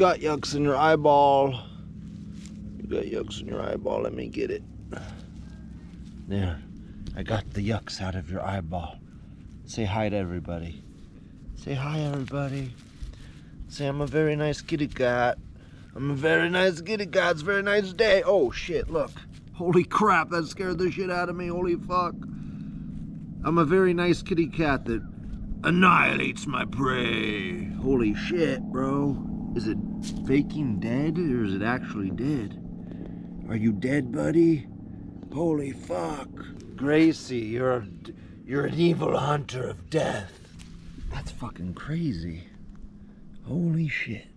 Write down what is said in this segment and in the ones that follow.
got yucks in your eyeball. You got yucks in your eyeball. Let me get it. There. I got the yucks out of your eyeball. Say hi to everybody. Say hi, everybody. Say I'm a very nice kitty cat. I'm a very nice kitty cat. It's a very nice day. Oh, shit, look. Holy crap, that scared the shit out of me. Holy fuck. I'm a very nice kitty cat that annihilates my prey. Holy shit, bro. Is it faking dead or is it actually dead? Are you dead, buddy? Holy fuck. Gracie, you're a, you're an evil hunter of death. That's fucking crazy. Holy shit.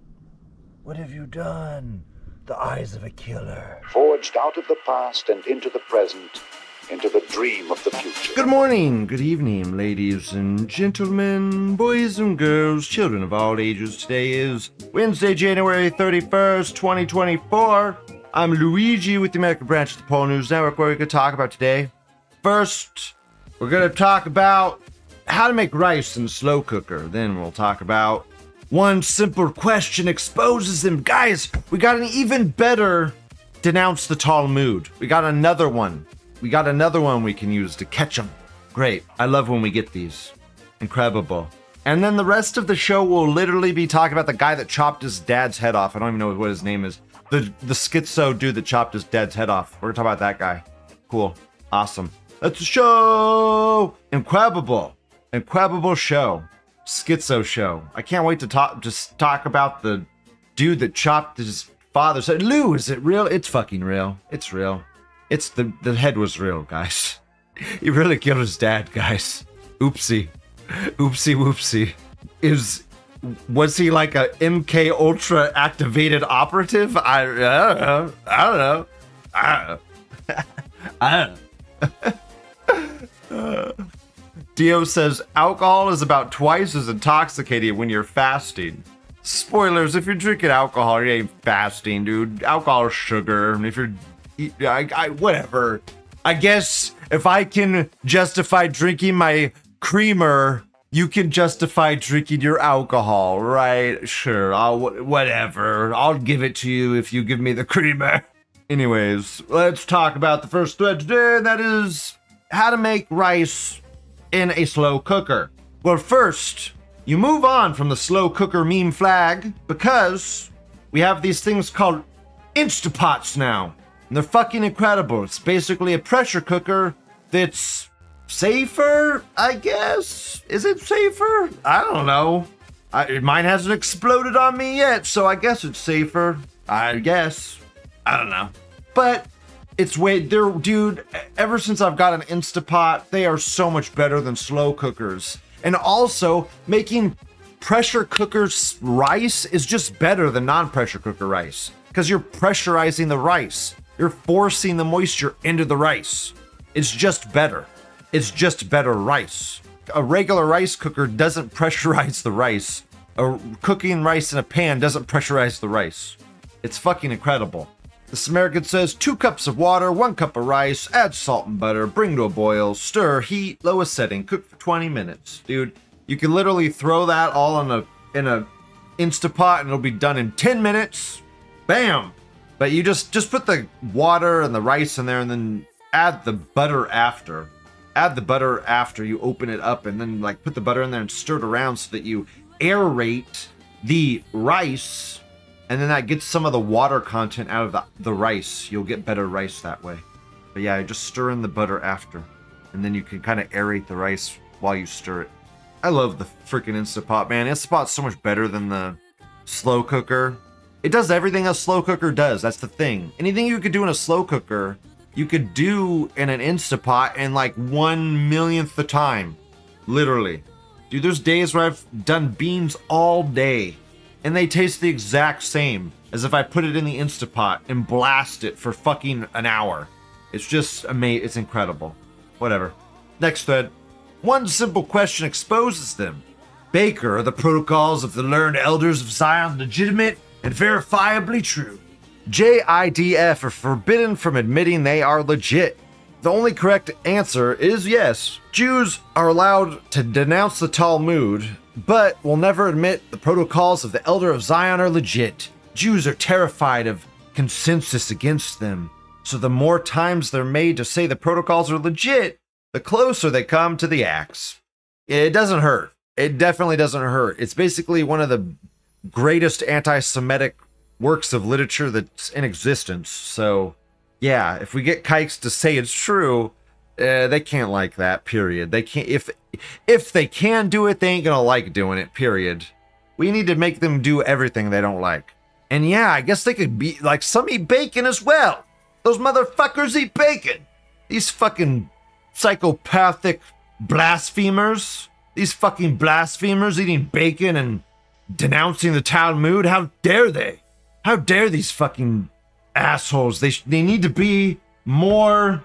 What have you done? The eyes of a killer. Forged out of the past and into the present, into the dream of the future. Good morning, good evening, ladies and gentlemen, boys and girls, children of all ages. Today is Wednesday, January 31st, 2024. I'm Luigi with the American branch of the Pole News Network, where we could talk about today. First, we're going to talk about how to make rice in slow cooker. Then we'll talk about one simple question exposes them. Guys, we got an even better denounce the Talmud. We got another one. We got another one we can use to catch them. Great. I love when we get these. Incredible. And then the rest of the show will literally be talking about the guy that chopped his dad's head off. I don't even know what his name is. The the schizo dude that chopped his dad's head off. We're gonna talk about that guy. Cool. Awesome. That's a show. Incredible. Incredible show. Schizo show. I can't wait to talk just talk about the dude that chopped his father's head. Lou, is it real? It's fucking real. It's real. It's the the head was real, guys. He really killed his dad, guys. Oopsie. Oopsie whoopsie. Is was he like a MK Ultra activated operative? I, I don't know. I don't know. I don't know. I don't know. Dio says alcohol is about twice as intoxicating when you're fasting. Spoilers: If you're drinking alcohol, you ain't fasting, dude. Alcohol is sugar. If you're, I, I, whatever. I guess if I can justify drinking my creamer, you can justify drinking your alcohol, right? Sure, I'll whatever. I'll give it to you if you give me the creamer. Anyways, let's talk about the first thread today. That is how to make rice in a slow cooker. Well, first, you move on from the slow cooker meme flag because we have these things called Instapots now. And they're fucking incredible. It's basically a pressure cooker that's safer, I guess. Is it safer? I don't know. I, mine hasn't exploded on me yet, so I guess it's safer. I guess. I don't know. But it's way they're dude, ever since I've got an Instapot, they are so much better than slow cookers. And also, making pressure cookers rice is just better than non-pressure cooker rice because you're pressurizing the rice. You're forcing the moisture into the rice. It's just better. It's just better rice. A regular rice cooker doesn't pressurize the rice. A cooking rice in a pan doesn't pressurize the rice. It's fucking incredible. The Samaritan says two cups of water, one cup of rice, add salt and butter, bring to a boil, stir, heat, lowest setting, cook for 20 minutes. Dude, you can literally throw that all in a in a Instapot and it'll be done in 10 minutes. Bam! But you just just put the water and the rice in there and then add the butter after. Add the butter after you open it up and then like put the butter in there and stir it around so that you aerate the rice and then that gets some of the water content out of the, the rice. You'll get better rice that way. But yeah, just stir in the butter after. And then you can kind of aerate the rice while you stir it. I love the freaking Instapot, man. Instapot's so much better than the slow cooker. It does everything a slow cooker does. That's the thing. Anything you could do in a slow cooker, you could do in an Instapot in like one millionth the time. Literally. Dude, there's days where I've done beans all day and they taste the exact same as if I put it in the Instapot and blast it for fucking an hour. It's just amazing. It's incredible. Whatever. Next thread. One simple question exposes them. Baker, are the protocols of the learned elders of Zion legitimate and verifiably true? JIDF are forbidden from admitting they are legit. The only correct answer is yes. Jews are allowed to denounce the Talmud but will never admit the protocols of the Elder of Zion are legit. Jews are terrified of consensus against them. So the more times they're made to say the protocols are legit, the closer they come to the axe. It doesn't hurt. It definitely doesn't hurt. It's basically one of the greatest anti Semitic works of literature that's in existence. So, yeah, if we get kikes to say it's true, uh, they can't like that. Period. They can't. If if they can do it, they ain't gonna like doing it. Period. We need to make them do everything they don't like. And yeah, I guess they could be like some eat bacon as well. Those motherfuckers eat bacon. These fucking psychopathic blasphemers. These fucking blasphemers eating bacon and denouncing the Talmud. How dare they? How dare these fucking assholes? They sh- they need to be more.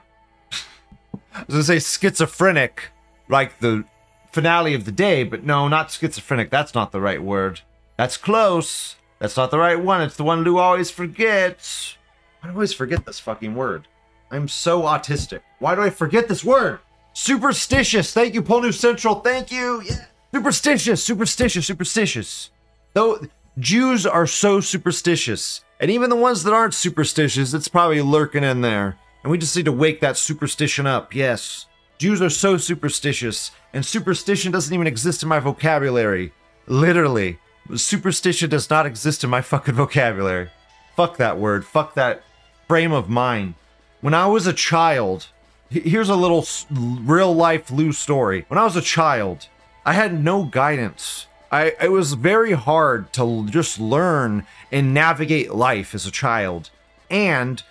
I was gonna say schizophrenic, like the finale of the day, but no, not schizophrenic. That's not the right word. That's close. That's not the right one. It's the one Lou always forgets. I always forget this fucking word. I'm so autistic. Why do I forget this word? Superstitious. Thank you, Pole Central. Thank you. Yeah. Superstitious, superstitious, superstitious. Though Jews are so superstitious, and even the ones that aren't superstitious, it's probably lurking in there. And we just need to wake that superstition up. Yes. Jews are so superstitious, and superstition doesn't even exist in my vocabulary. Literally. Superstition does not exist in my fucking vocabulary. Fuck that word. Fuck that frame of mind. When I was a child, here's a little real life Lou story. When I was a child, I had no guidance. I it was very hard to just learn and navigate life as a child. And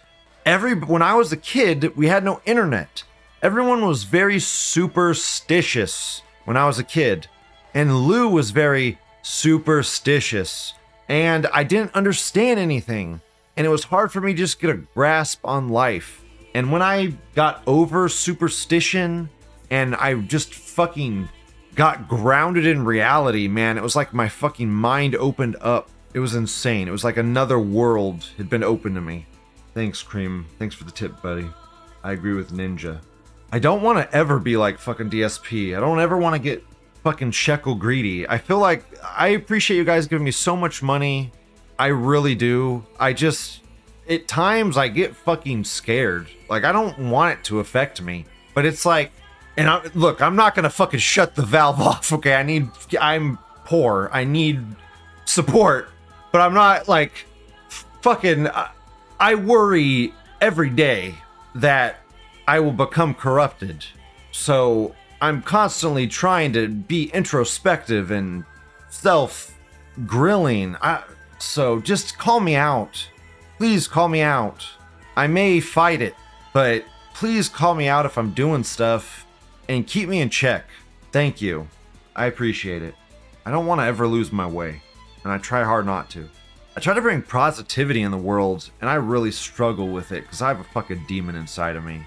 every when I was a kid, we had no internet. Everyone was very superstitious when I was a kid. And Lou was very superstitious. And I didn't understand anything. And it was hard for me to just get a grasp on life. And when I got over superstition and I just fucking got grounded in reality, man, it was like my fucking mind opened up. It was insane. It was like another world had been opened to me. Thanks, Cream. Thanks for the tip, buddy. I agree with Ninja. I don't want to ever be like fucking DSP. I don't ever want to get fucking shekel greedy. I feel like I appreciate you guys giving me so much money. I really do. I just at times I get fucking scared. Like I don't want it to affect me, but it's like, and I, look, I'm not gonna fucking shut the valve off. Okay, I need, I'm poor. I need support, but I'm not like fucking. I, I worry every day that I will become corrupted. So I'm constantly trying to be introspective and self grilling. So just call me out. Please call me out. I may fight it, but please call me out if I'm doing stuff and keep me in check. Thank you. I appreciate it. I don't want to ever lose my way, and I try hard not to. I try to bring positivity in the world, and I really struggle with it because I have a fucking demon inside of me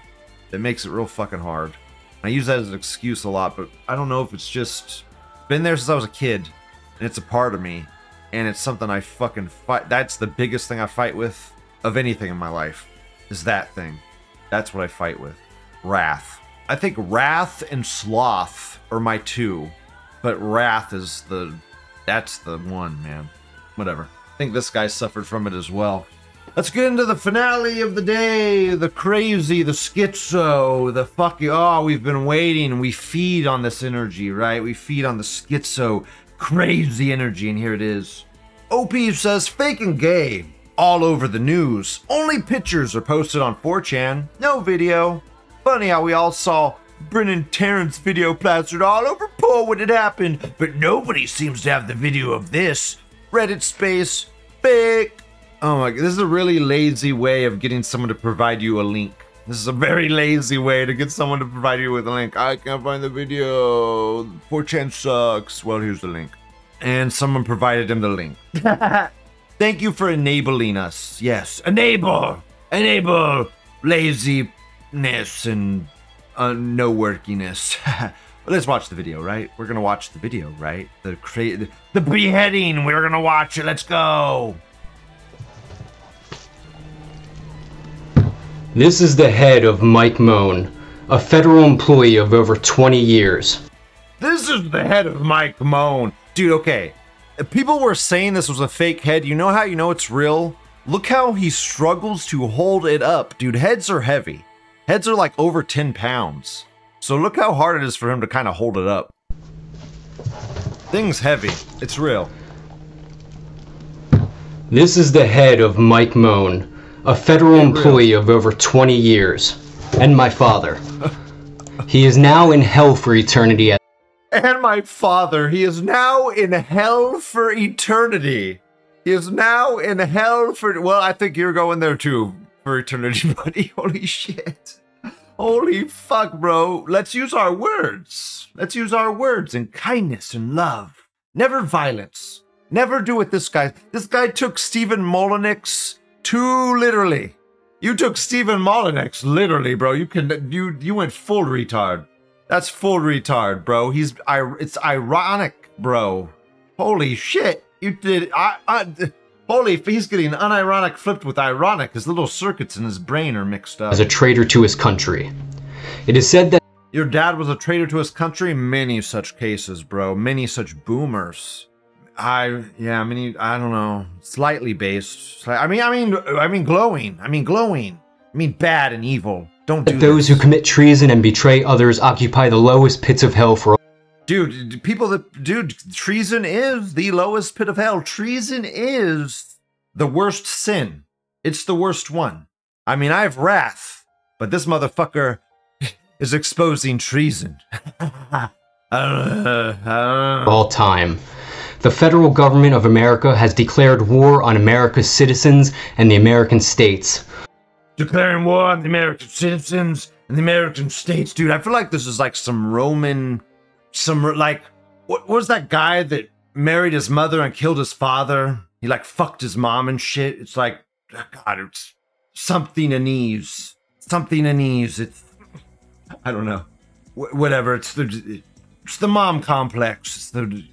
that makes it real fucking hard. I use that as an excuse a lot, but I don't know if it's just been there since I was a kid, and it's a part of me, and it's something I fucking fight. That's the biggest thing I fight with of anything in my life, is that thing. That's what I fight with. Wrath. I think wrath and sloth are my two, but wrath is the that's the one, man. Whatever. I think this guy suffered from it as well. Let's get into the finale of the day. The crazy, the schizo, the fucking. Oh, we've been waiting. We feed on this energy, right? We feed on the schizo, crazy energy, and here it is. OP says fake and gay all over the news. Only pictures are posted on 4chan, no video. Funny how we all saw Brenton Tarrant's video plastered all over Poe when it happened, but nobody seems to have the video of this. Reddit space, fake. Oh my god, this is a really lazy way of getting someone to provide you a link. This is a very lazy way to get someone to provide you with a link. I can't find the video. 4chan sucks. Well, here's the link. And someone provided him the link. Thank you for enabling us. Yes, enable! Enable laziness and uh, no workiness. let's watch the video, right? We're gonna watch the video, right? The cra- the beheading. We're gonna watch it. Let's go. This is the head of Mike Mohn, a federal employee of over 20 years. This is the head of Mike Mohn. Dude, okay. If people were saying this was a fake head, you know how you know it's real? Look how he struggles to hold it up. Dude, heads are heavy. Heads are like over 10 pounds. So look how hard it is for him to kind of hold it up. Thing's heavy. It's real. This is the head of Mike Mohn, a federal employee of over 20 years, and my father. He is now in hell for eternity. And my father, he is now in hell for eternity. He is now in hell for. Well, I think you're going there too for eternity, buddy. Holy shit. Holy fuck, bro. Let's use our words. Let's use our words in kindness and love. Never violence. Never do what this guy. This guy took Stephen Molyneux too literally. You took Stephen Molyneux literally, bro. You can you you went full retard. That's full retard, bro. He's I. It's ironic, bro. Holy shit. You did. I. I Holy, if he's getting unironic flipped with ironic, his little circuits in his brain are mixed up. As a traitor to his country. It is said that Your dad was a traitor to his country? Many such cases, bro. Many such boomers. I, yeah, I mean, I don't know. Slightly based. I mean, I mean, I mean, glowing. I mean, glowing. I mean, bad and evil. Don't do those this. who commit treason and betray others occupy the lowest pits of hell for Dude, people that dude, treason is the lowest pit of hell. Treason is the worst sin. It's the worst one. I mean, I have wrath, but this motherfucker is exposing treason. I don't know. I don't know. all time. The federal government of America has declared war on America's citizens and the American states. Declaring war on the American citizens and the American states, dude. I feel like this is like some Roman, some like what was that guy that married his mother and killed his father? He like fucked his mom and shit. It's like oh God, it's something in anise, something in anise. It's I don't know, Wh- whatever. It's the it's the mom complex. It's the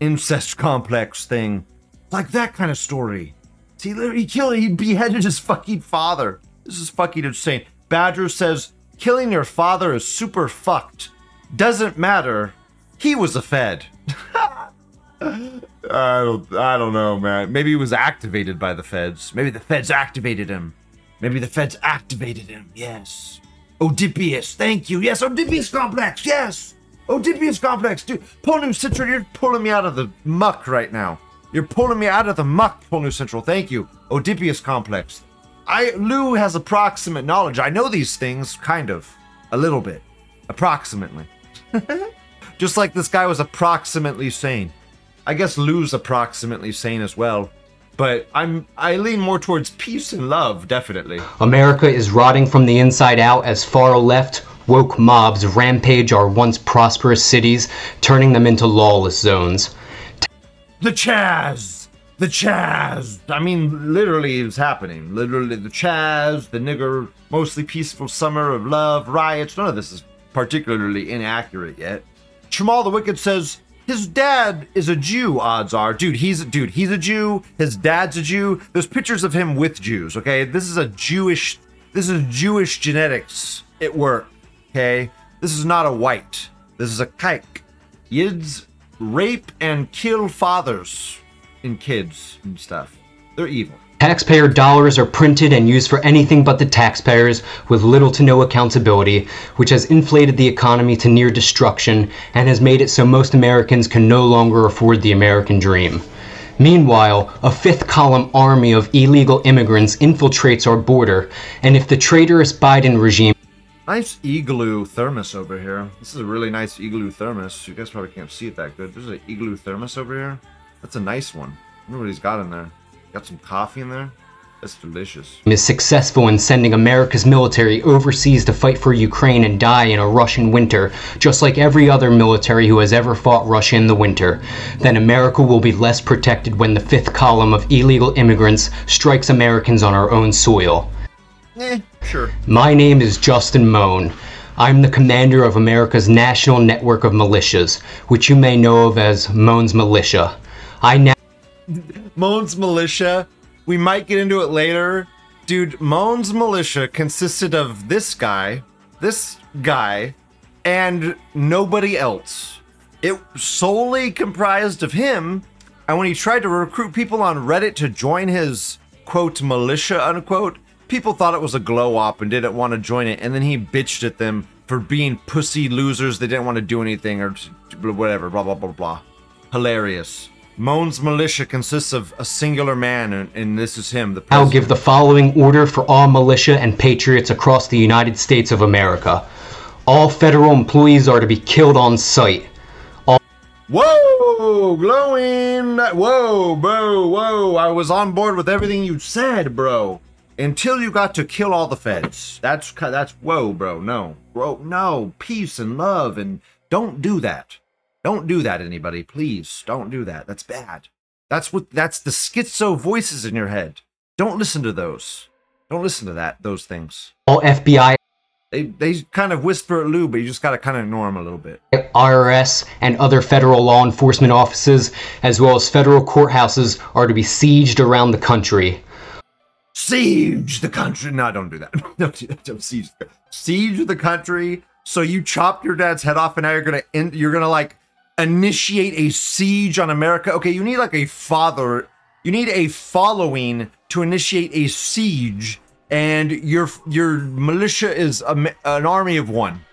incest complex thing, like that kind of story. See, he killed, he beheaded his fucking father. This is fucking insane. Badger says killing your father is super fucked. Doesn't matter. He was a Fed. I don't, I don't know, man. Maybe he was activated by the feds. Maybe the feds activated him. Maybe the feds activated him. Yes. Oedipus, thank you. Yes, Oedipus complex. Yes. Oedipus complex, dude. Polu Central, you're pulling me out of the muck right now. You're pulling me out of the muck, Polu Central. Thank you. Oedipus complex. I Lou has approximate knowledge. I know these things, kind of, a little bit, approximately. Just like this guy was approximately sane. I guess Lou's approximately sane as well. But I'm I lean more towards peace and love, definitely. America is rotting from the inside out as far left, woke mobs rampage our once prosperous cities, turning them into lawless zones. The Chaz! The Chaz! I mean, literally, it's happening. Literally, the Chaz, the nigger, mostly peaceful summer of love, riots. None of this is particularly inaccurate yet. Shamal the Wicked says his dad is a Jew. Odds are, dude. He's dude. He's a Jew. His dad's a Jew. There's pictures of him with Jews. Okay, this is a Jewish. This is Jewish genetics at work. Okay, this is not a white. This is a kike. Yids rape and kill fathers and kids and stuff. They're evil. Taxpayer dollars are printed and used for anything but the taxpayers, with little to no accountability, which has inflated the economy to near destruction and has made it so most Americans can no longer afford the American dream. Meanwhile, a fifth column army of illegal immigrants infiltrates our border, and if the traitorous Biden regime Nice igloo thermos over here. This is a really nice igloo thermos. You guys probably can't see it that good. There's an igloo thermos over here. That's a nice one. Wonder what he's got in there. Got some coffee in there. That's delicious. is successful in sending America's military overseas to fight for Ukraine and die in a Russian winter, just like every other military who has ever fought Russia in the winter, then America will be less protected when the fifth column of illegal immigrants strikes Americans on our own soil. Eh, sure. My name is Justin Mohn. I'm the commander of America's national network of militias, which you may know of as Mohn's Militia. I now Mohn's militia. We might get into it later. Dude, Mohn's militia consisted of this guy, this guy, and nobody else. it solely comprised of him. And when he tried to recruit people on Reddit to join his quote militia unquote, people thought it was a glow op and didn't want to join it. And then he bitched at them for being pussy losers. They didn't want to do anything or whatever. Blah blah blah blah. Hilarious. Mohn's militia consists of a singular man, and, and this is him. The I'll give the following order for all militia and patriots across the United States of America. All federal employees are to be killed on sight. All- Whoa, glowing. Whoa, bro, whoa. I was on board with everything you said, bro. Until you got to kill all the feds. That's that's whoa, bro. No, bro, no. Peace and love, and don't do that. Don't do that, anybody. Please, don't do that. That's bad. That's what. That's the schizo voices in your head. Don't listen to those. Don't listen to that. Those things. All FBI, They they kind of whisper at Lou, but you just gotta kind of ignore them a little bit. IRS, and other federal law enforcement offices, as well as federal courthouses, are to be sieged around the country. siege the country. No, don't do that. don't, do that. don't siege. The, siege the country. So you chopped your dad's head off, and now you're gonna end, you're gonna like initiate a siege on America. Okay, you need like a father. You need a following to initiate a siege, and your your militia is a, an army of one,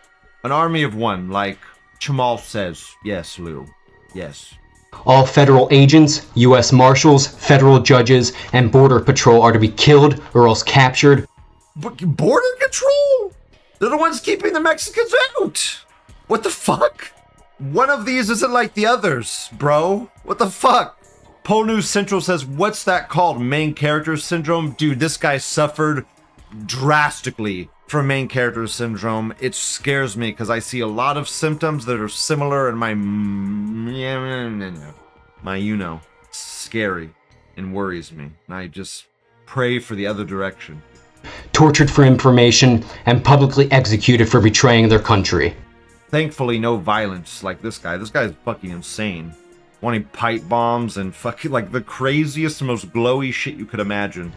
an army of one. Like Chamal says. Yes, Lou. Yes. All federal agents, U.S. Marshals, federal judges, and Border Patrol are to be killed or else captured. But border control? They're the ones keeping the Mexicans out. What the fuck? One of these isn't like the others, bro. What the fuck? Pole News Central says, What's that called? Main character syndrome? Dude, this guy suffered drastically from main character syndrome. It scares me because I see a lot of symptoms that are similar in my. My, you know, scary and worries me. And I just pray for the other direction. tortured for information, and publicly executed for betraying their country. Thankfully, no violence like this guy. This guy's fucking insane. Wanting pipe bombs and fucking like the craziest, most glowy shit you could imagine.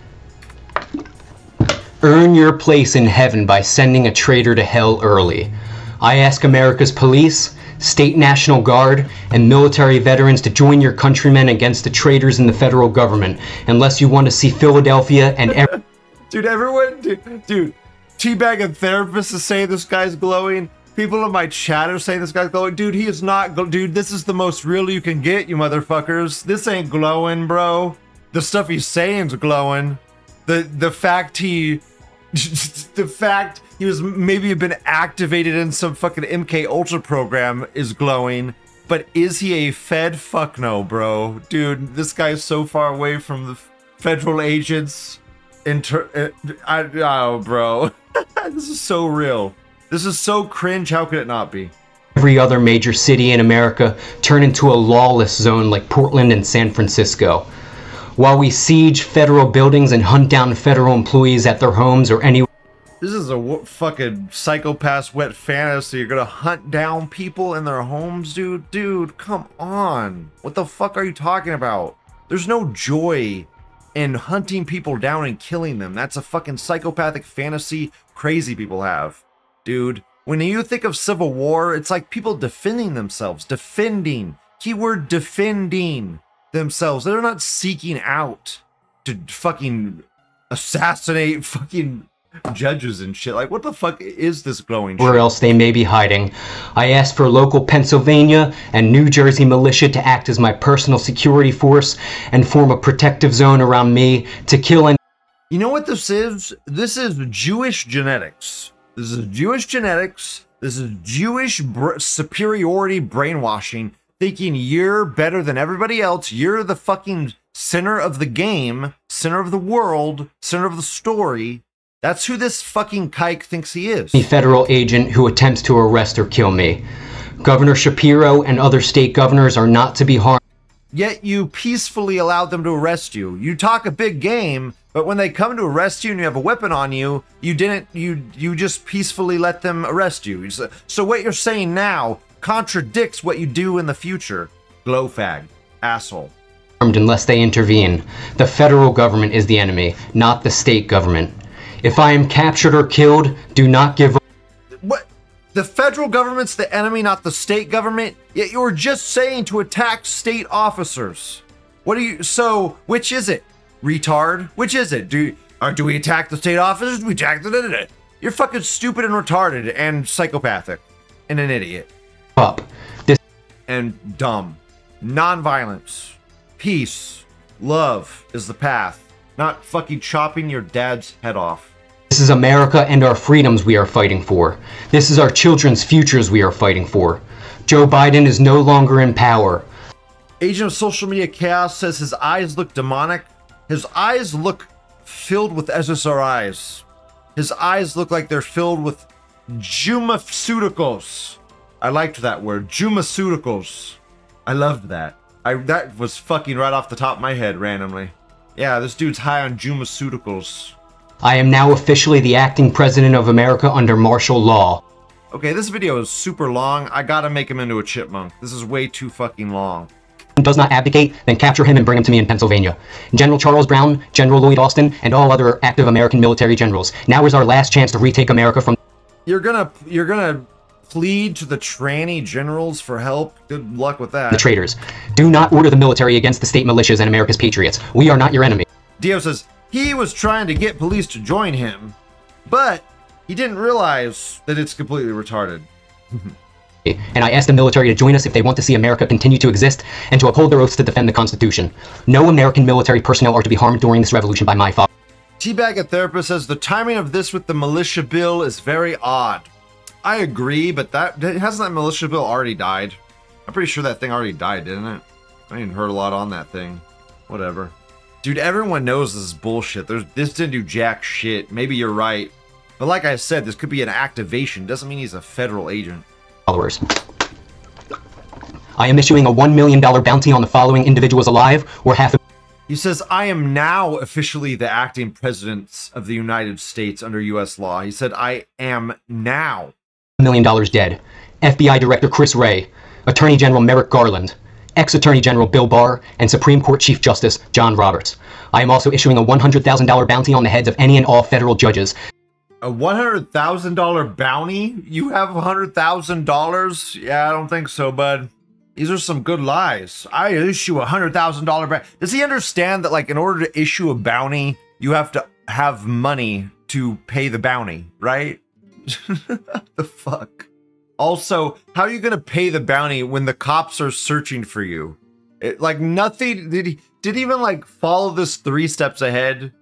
Earn your place in heaven by sending a traitor to hell early. I ask America's police, state national guard, and military veterans to join your countrymen against the traitors in the federal government, unless you want to see Philadelphia and every Dude, everyone, dude, dude teabag and therapists to say this guy's glowing. People in my chat are saying this guy's glowing. Dude, he is not. Gl- dude, this is the most real you can get, you motherfuckers. This ain't glowing, bro. The stuff he's saying's glowing. The the fact he, the fact he was maybe been activated in some fucking MK Ultra program is glowing. But is he a Fed? Fuck no, bro. Dude, this guy's so far away from the federal agents. Inter, uh, I, oh, bro, this is so real. This is so cringe. How could it not be? every other major city in America turn into a lawless zone like Portland and San Francisco. While we siege federal buildings and hunt down federal employees at their homes or any This is a w- fucking psychopath wet fantasy. You're gonna hunt down people in their homes, dude. Dude, come on. What the fuck are you talking about? There's no joy in hunting people down and killing them. That's a fucking psychopathic fantasy crazy people have. Dude, when you think of civil war, it's like people defending themselves, defending. Keyword defending themselves. They're not seeking out to fucking assassinate fucking judges and shit. Like, what the fuck is this glowing where shit? else they may be hiding. I asked for local Pennsylvania and New Jersey militia to act as my personal security force and form a protective zone around me to kill and You know what this is? This is Jewish genetics. This is Jewish genetics. This is Jewish br- superiority brainwashing, thinking you're better than everybody else. You're the fucking center of the game, center of the world, center of the story. That's who this fucking kike thinks he is. any federal agent who attempts to arrest or kill me. Governor Shapiro and other state governors are not to be harmed. Yet you peacefully allowed them to arrest you. You talk a big game, but when they come to arrest you and you have a weapon on you, you didn't. You you just peacefully let them arrest you. So, what you're saying now contradicts what you do in the future. Glow fag, asshole. unless they intervene. The federal government is the enemy, not the state government. If I am captured or killed, do not give? The federal government's the enemy, not the state government. Yet you're just saying to attack state officers. What do you? So which is it, retard? Which is it? Do or do we attack the state officers? Do we attack the? You're fucking stupid and retarded and psychopathic, and an idiot up. This and dumb. Nonviolence, peace, love is the path. Not fucking chopping your dad's head off. This is America and our freedoms we are fighting for. This is our children's futures we are fighting for. Joe Biden is no longer in power. Agent of Social Media Chaos says his eyes look demonic. His eyes look filled with SSRIs. His eyes look like they're filled with Jumaceuticals. I liked that word, Jumaceuticals. I loved that. I that was fucking right off the top of my head randomly. Yeah, this dude's high on Jumaceuticals. I am now officially the acting president of America under martial law. Okay, this video is super long. I gotta make him into a chipmunk. This is way too fucking long. Does not abdicate, then capture him and bring him to me in Pennsylvania. General Charles Brown, General Lloyd Austin, and all other active American military generals. Now is our last chance to retake America from. You're gonna, you're gonna plead to the tranny generals for help. Good luck with that. The traitors. Do not order the military against the state militias and America's patriots. We are not your enemy. Dio says he was trying to get police to join him, but he didn't realize that it's completely retarded. and I asked the military to join us if they want to see America continue to exist and to uphold their oaths to defend the Constitution. No American military personnel are to be harmed during this revolution by my father. Teabag a therapist says the timing of this with the militia bill is very odd. I agree, but that hasn't that militia bill already died? I'm pretty sure that thing already died, didn't it? I didn't heard a lot on that thing. Whatever. Dude, everyone knows this is bullshit. There's this didn't do jack shit. Maybe you're right. But like I said, this could be an activation. Doesn't mean he's a federal agent. Followers. I am issuing a $1 million bounty on the following individuals alive, or half a he says, I am now officially the acting president of the United States under U.S. law. He said, I am now million dollars dead. FBI Director Chris Wray, Attorney General Merrick Garland, ex Attorney General Bill Barr, and Supreme Court Chief Justice John Roberts. I am also issuing a $100,000 bounty on the heads of any and all federal judges. A $100,000 bounty? You have $100,000? Yeah, I don't think so, bud. These are some good lies. I issue a $100,000 bounty. Does he understand that, like, in order to issue a bounty, you have to have money to pay the bounty, right? the fuck? Also, how are you gonna pay the bounty when the cops are searching for you? It, like nothing did he did he even like follow this three steps ahead?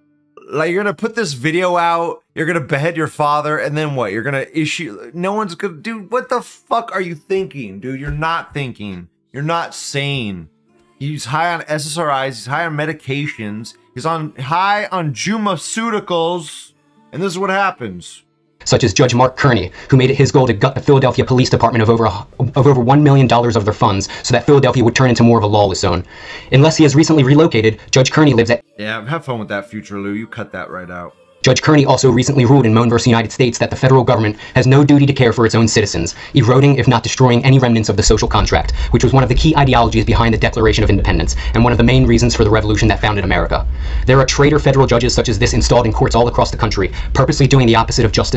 Like you're gonna put this video out, you're gonna behead your father, and then what? You're gonna issue no one's gonna dude, what the fuck are you thinking, dude? You're not thinking. You're not sane. He's high on SSRIs, he's high on medications, he's on high on Jumaceuticals, and this is what happens such as Judge Mark Kearney, who made it his goal to gut the Philadelphia Police Department of over, of over $1 million of their funds so that Philadelphia would turn into more of a lawless zone. Unless he has recently relocated, Judge Kearney lives at. Yeah, have fun with that, future Lou. You cut that right out. Judge Kearney also recently ruled in Mohn v. United States that the federal government has no duty to care for its own citizens, eroding, if not destroying, any remnants of the social contract, which was one of the key ideologies behind the Declaration of Independence, and one of the main reasons for the revolution that founded America. There are traitor federal judges such as this installed in courts all across the country, purposely doing the opposite of justice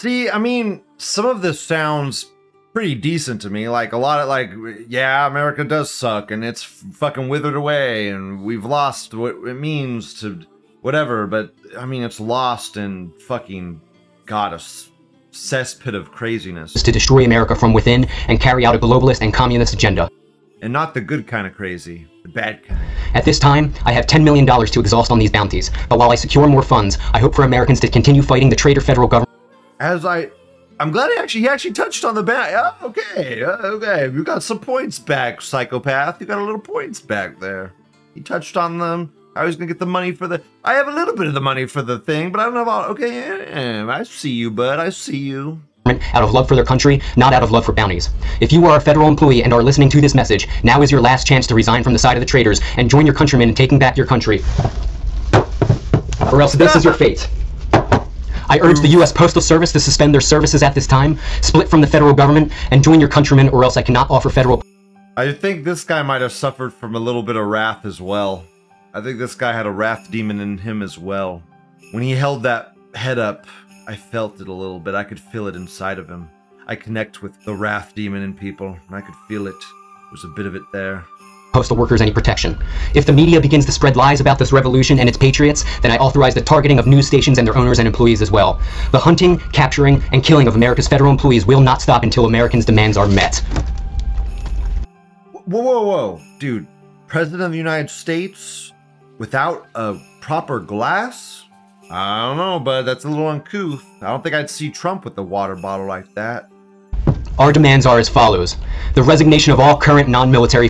See, I mean, some of this sounds pretty decent to me. Like a lot of like, yeah, America does suck and it's fucking withered away and we've lost what it means to whatever. But I mean, it's lost in fucking god a cesspit of craziness to destroy America from within and carry out a globalist and communist agenda. And not the good kind of crazy, the bad kind. At this time, I have $10 million to exhaust on these bounties, but while I secure more funds, I hope for Americans to continue fighting the traitor federal government as I, I'm glad he actually he actually touched on the back. Yeah, okay, okay, you got some points back, psychopath. You got a little points back there. He touched on them. I was gonna get the money for the. I have a little bit of the money for the thing, but I don't know about. Okay, yeah, I see you, bud. I see you. Out of love for their country, not out of love for bounties. If you are a federal employee and are listening to this message, now is your last chance to resign from the side of the traitors and join your countrymen in taking back your country. Or else this is your fate. I urge the U.S. Postal Service to suspend their services at this time, split from the federal government, and join your countrymen, or else I cannot offer federal. I think this guy might have suffered from a little bit of wrath as well. I think this guy had a wrath demon in him as well. When he held that head up, I felt it a little bit. I could feel it inside of him. I connect with the wrath demon in people. And I could feel it. There's a bit of it there. Postal workers any protection. If the media begins to spread lies about this revolution and its patriots, then I authorize the targeting of news stations and their owners and employees as well. The hunting, capturing, and killing of America's federal employees will not stop until Americans' demands are met. Whoa, whoa, whoa. Dude, President of the United States without a proper glass? I don't know, but that's a little uncouth. I don't think I'd see Trump with a water bottle like that. Our demands are as follows the resignation of all current non military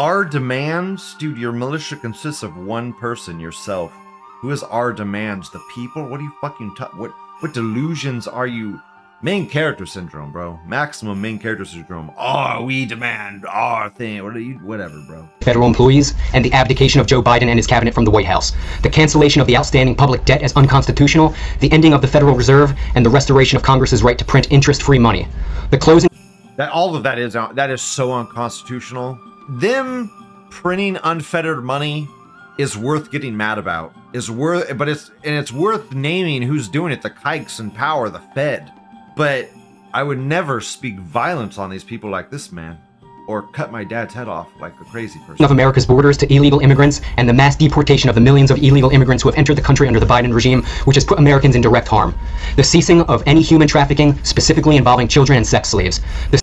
Our demands? Dude, your militia consists of one person, yourself. Who is our demands? The people? What are you fucking what what delusions are you main character syndrome, bro? Maximum main character syndrome. Oh, we demand our thing. What are you whatever, bro. federal employees, and the abdication of Joe Biden and his cabinet from the White House, the cancellation of the outstanding public debt as unconstitutional, the ending of the Federal Reserve, and the restoration of Congress's right to print interest free money, the closing That all of that is uh, that is so unconstitutional. Them printing unfettered money is worth getting mad about. Is worth, but it's and it's worth naming who's doing it. The kikes in power, the Fed. But I would never speak violence on these people like this man, or cut my dad's head off like a crazy person. of America's borders to illegal immigrants, and the mass deportation of the millions of illegal immigrants who have entered the country under the Biden regime, which has put Americans in direct harm, the ceasing of any human trafficking, specifically involving children and sex slaves, the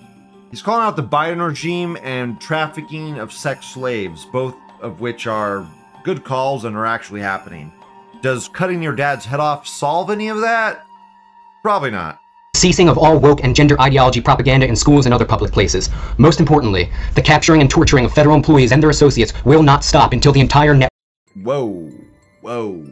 He's calling out the Biden regime and trafficking of sex slaves, both of which are good calls and are actually happening. Does cutting your dad's head off solve any of that? Probably not. ceasing of all woke and gender ideology propaganda in schools and other public places. Most importantly, the capturing and torturing of federal employees and their associates will not stop until the entire net. Whoa, whoa.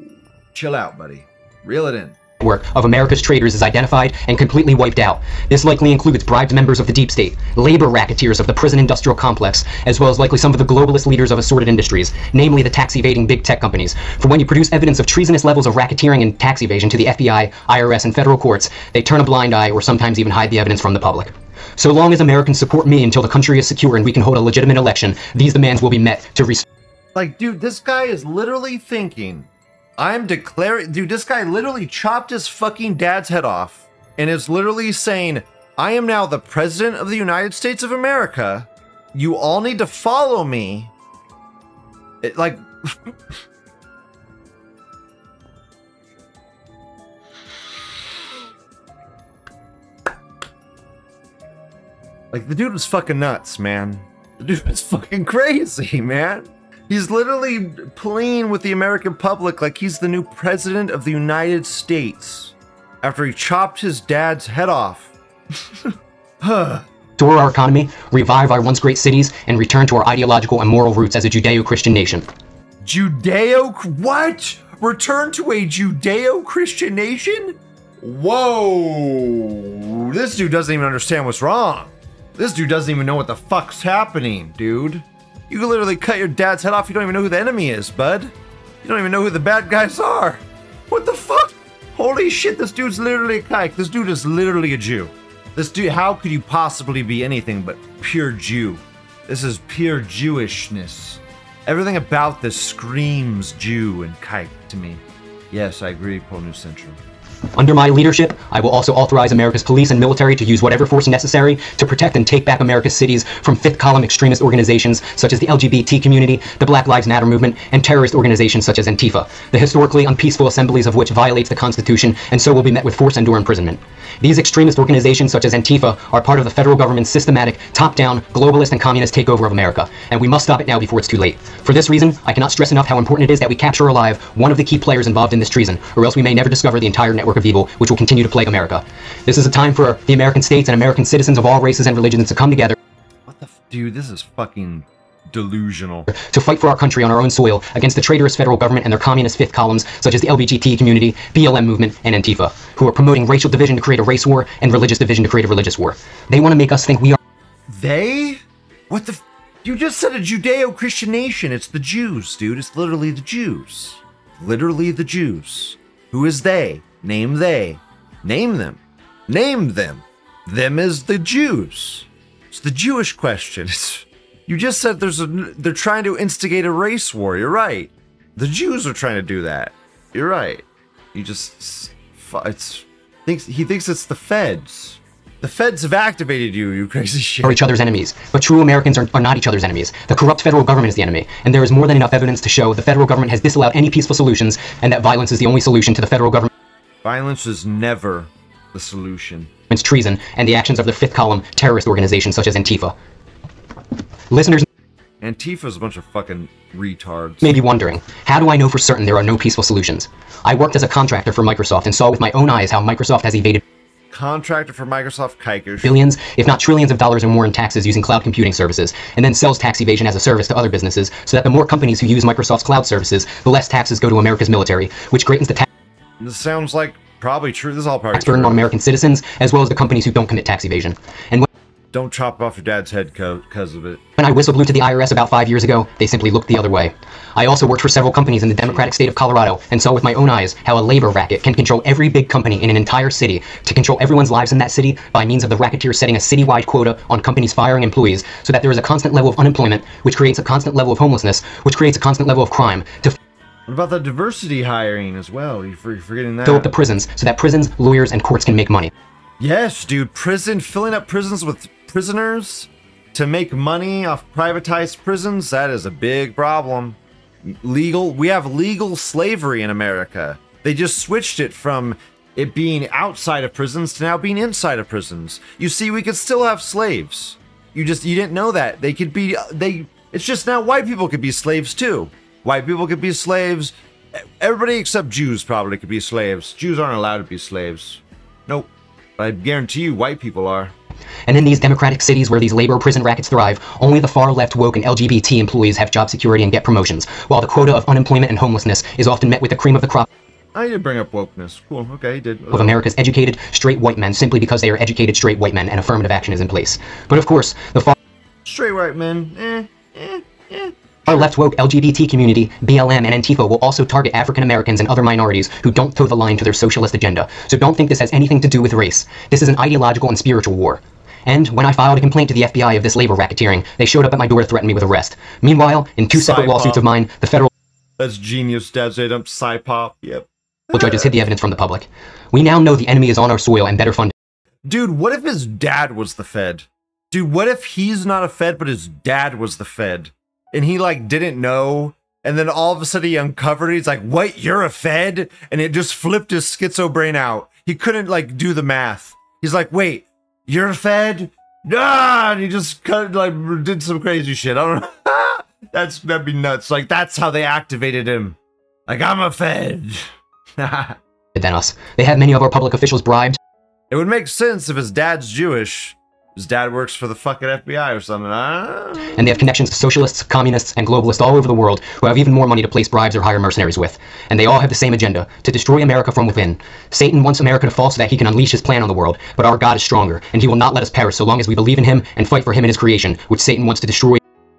Chill out, buddy. Reel it in. Network of America's traitors is identified and completely wiped out. This likely includes bribed members of the deep state, labor racketeers of the prison industrial complex, as well as likely some of the globalist leaders of assorted industries, namely the tax evading big tech companies. For when you produce evidence of treasonous levels of racketeering and tax evasion to the FBI, IRS, and federal courts, they turn a blind eye or sometimes even hide the evidence from the public. So long as Americans support me until the country is secure and we can hold a legitimate election, these demands will be met to restore. Like, dude, this guy is literally thinking, I'm declaring. Dude, this guy literally chopped his fucking dad's head off and is literally saying, I am now the president of the United States of America. You all need to follow me. It, like, like, the dude was fucking nuts, man. The dude was fucking crazy, man. He's literally playing with the American public like he's the new president of the United States after he chopped his dad's head off. huh. restore our economy, revive our once great cities, and return to our ideological and moral roots as a Judeo Christian nation. Judeo what? Return to a Judeo Christian nation? Whoa. This dude doesn't even understand what's wrong. This dude doesn't even know what the fuck's happening, dude. You can literally cut your dad's head off. You don't even know who the enemy is, bud. You don't even know who the bad guys are. What the fuck? Holy shit, this dude's literally a kike. This dude is literally a Jew. This dude, how could you possibly be anything but pure Jew? This is pure Jewishness. Everything about this screams Jew and kike to me. Yes, I agree, Paul New Central. Under my leadership, I will also authorize America's police and military to use whatever force necessary to protect and take back America's cities from fifth column extremist organizations such as the LGBT community, the Black Lives Matter movement, and terrorist organizations such as Antifa, the historically unpeaceful assemblies of which violates the Constitution and so will be met with force and or imprisonment. These extremist organizations such as Antifa are part of the federal government's systematic, top-down, globalist and communist takeover of America, and we must stop it now before it's too late. For this reason, I cannot stress enough how important it is that we capture alive one of the key players involved in this treason, or else we may never discover the entire network of evil which will continue to plague America. This is a time for the American states and American citizens of all races and religions to come together What the f- dude? This is fucking delusional. to fight for our country on our own soil against the traitorous federal government and their communist fifth columns, such as the LGBT community, BLM movement, and Antifa, who are promoting racial division to create a race war and religious division to create a religious war. They want to make us think we are They? What the? F- you just said a Judeo-Christian nation. It's the Jews, dude. It's literally the Jews. Literally the Jews. Who is they? Name they. Name them. Name them. Them is the Jews. It's the Jewish question. It's, you just said there's a. They're trying to instigate a race war. You're right. The Jews are trying to do that. You're right. You just. It's. Thinks he thinks it's the feds. The feds have activated you, you crazy shit. are each other's enemies, but true Americans are, are not each other's enemies. The corrupt federal government is the enemy, and there is more than enough evidence to show the federal government has disallowed any peaceful solutions, and that violence is the only solution to the federal government's Violence is never the solution. It's treason and the actions of the fifth column terrorist organizations such as Antifa. Listeners Antifa's a bunch of fucking retards. may be wondering, how do I know for certain there are no peaceful solutions? I worked as a contractor for Microsoft and saw with my own eyes how Microsoft has evaded Contractor for Microsoft Kuikish. billions, if not trillions of dollars or more in taxes using cloud computing services, and then sells tax evasion as a service to other businesses, so that the more companies who use Microsoft's cloud services, the less taxes go to America's military, which greatens the tax This sounds like probably true. This is all probably burden on American citizens, as well as the companies who don't commit tax evasion. And when Don't chop off your dad's head because of it. When I whistle blew to the IRS about five years ago, they simply looked the other way. I also worked for several companies in the Democratic state of Colorado and saw with my own eyes how a labor racket can control every big company in an entire city to control everyone's lives in that city by means of the racketeers setting a citywide quota on companies firing employees so that there is a constant level of unemployment, which creates a constant level of homelessness, which creates a constant level of crime to What about the diversity hiring as well? You're forgetting that. fill up the prisons so that prisons, lawyers, and courts can make money. Yes, dude. Prison, filling up prisons with prisoners to make money off privatized prisons, that is a big problem. Legal, we have legal slavery in America. They just switched it from it being outside of prisons to now being inside of prisons. You see, we could still have slaves. You just you didn't know that. They could be they it's just now white people could be slaves too. White people could be slaves. Everybody except Jews probably could be slaves. Jews aren't allowed to be slaves. Nope. I guarantee you white people are. And in these democratic cities where these labor prison rackets thrive, only the far left woke and LGBT employees have job security and get promotions, while the quota of unemployment and homelessness is often met with the cream of the crop I did bring up wokeness. Cool. Okay, he did. of America's educated straight white men simply because they are educated straight white men and affirmative action is in place. But of course, the far Straight white men. Eh, eh, eh. Our left woke LGBT community, BLM, and Antifa will also target African Americans and other minorities who don't toe the line to their socialist agenda. So don't think this has anything to do with race. This is an ideological and spiritual war. And when I filed a complaint to the FBI of this labor racketeering, they showed up at my door to threaten me with arrest. Meanwhile, in two separate Psyop. lawsuits of mine, the federal That's genius, Dad. Straight up psyop. Yep. judges hid the evidence from the public. We now know the enemy is on our soil and better funded. Dude, what if his dad was the Fed? Dude, what if he's not a Fed, but his dad was the Fed? And he like didn't know. And then all of a sudden he uncovered it. He's like, what? You're a Fed? And it just flipped his schizo brain out. He couldn't like do the math. He's like, wait, you're a Fed? Ah! And he just kind of like did some crazy shit. I don't know. that's that'd be nuts. Like that's how they activated him. Like I'm a Fed. than us. They have many of our public officials bribed It would make sense if his dad's Jewish. His dad works for the fucking FBI or something. Ah. and they have connections to socialists, communists, and globalists all over the world who have even more money to place bribes or hire mercenaries with. And they all have the same agenda to destroy America from within. Satan wants America to fall so that he can unleash his plan on the world, but our God is stronger, and he will not let us perish so long as we believe in him and fight for him and his creation, which Satan wants to destroy.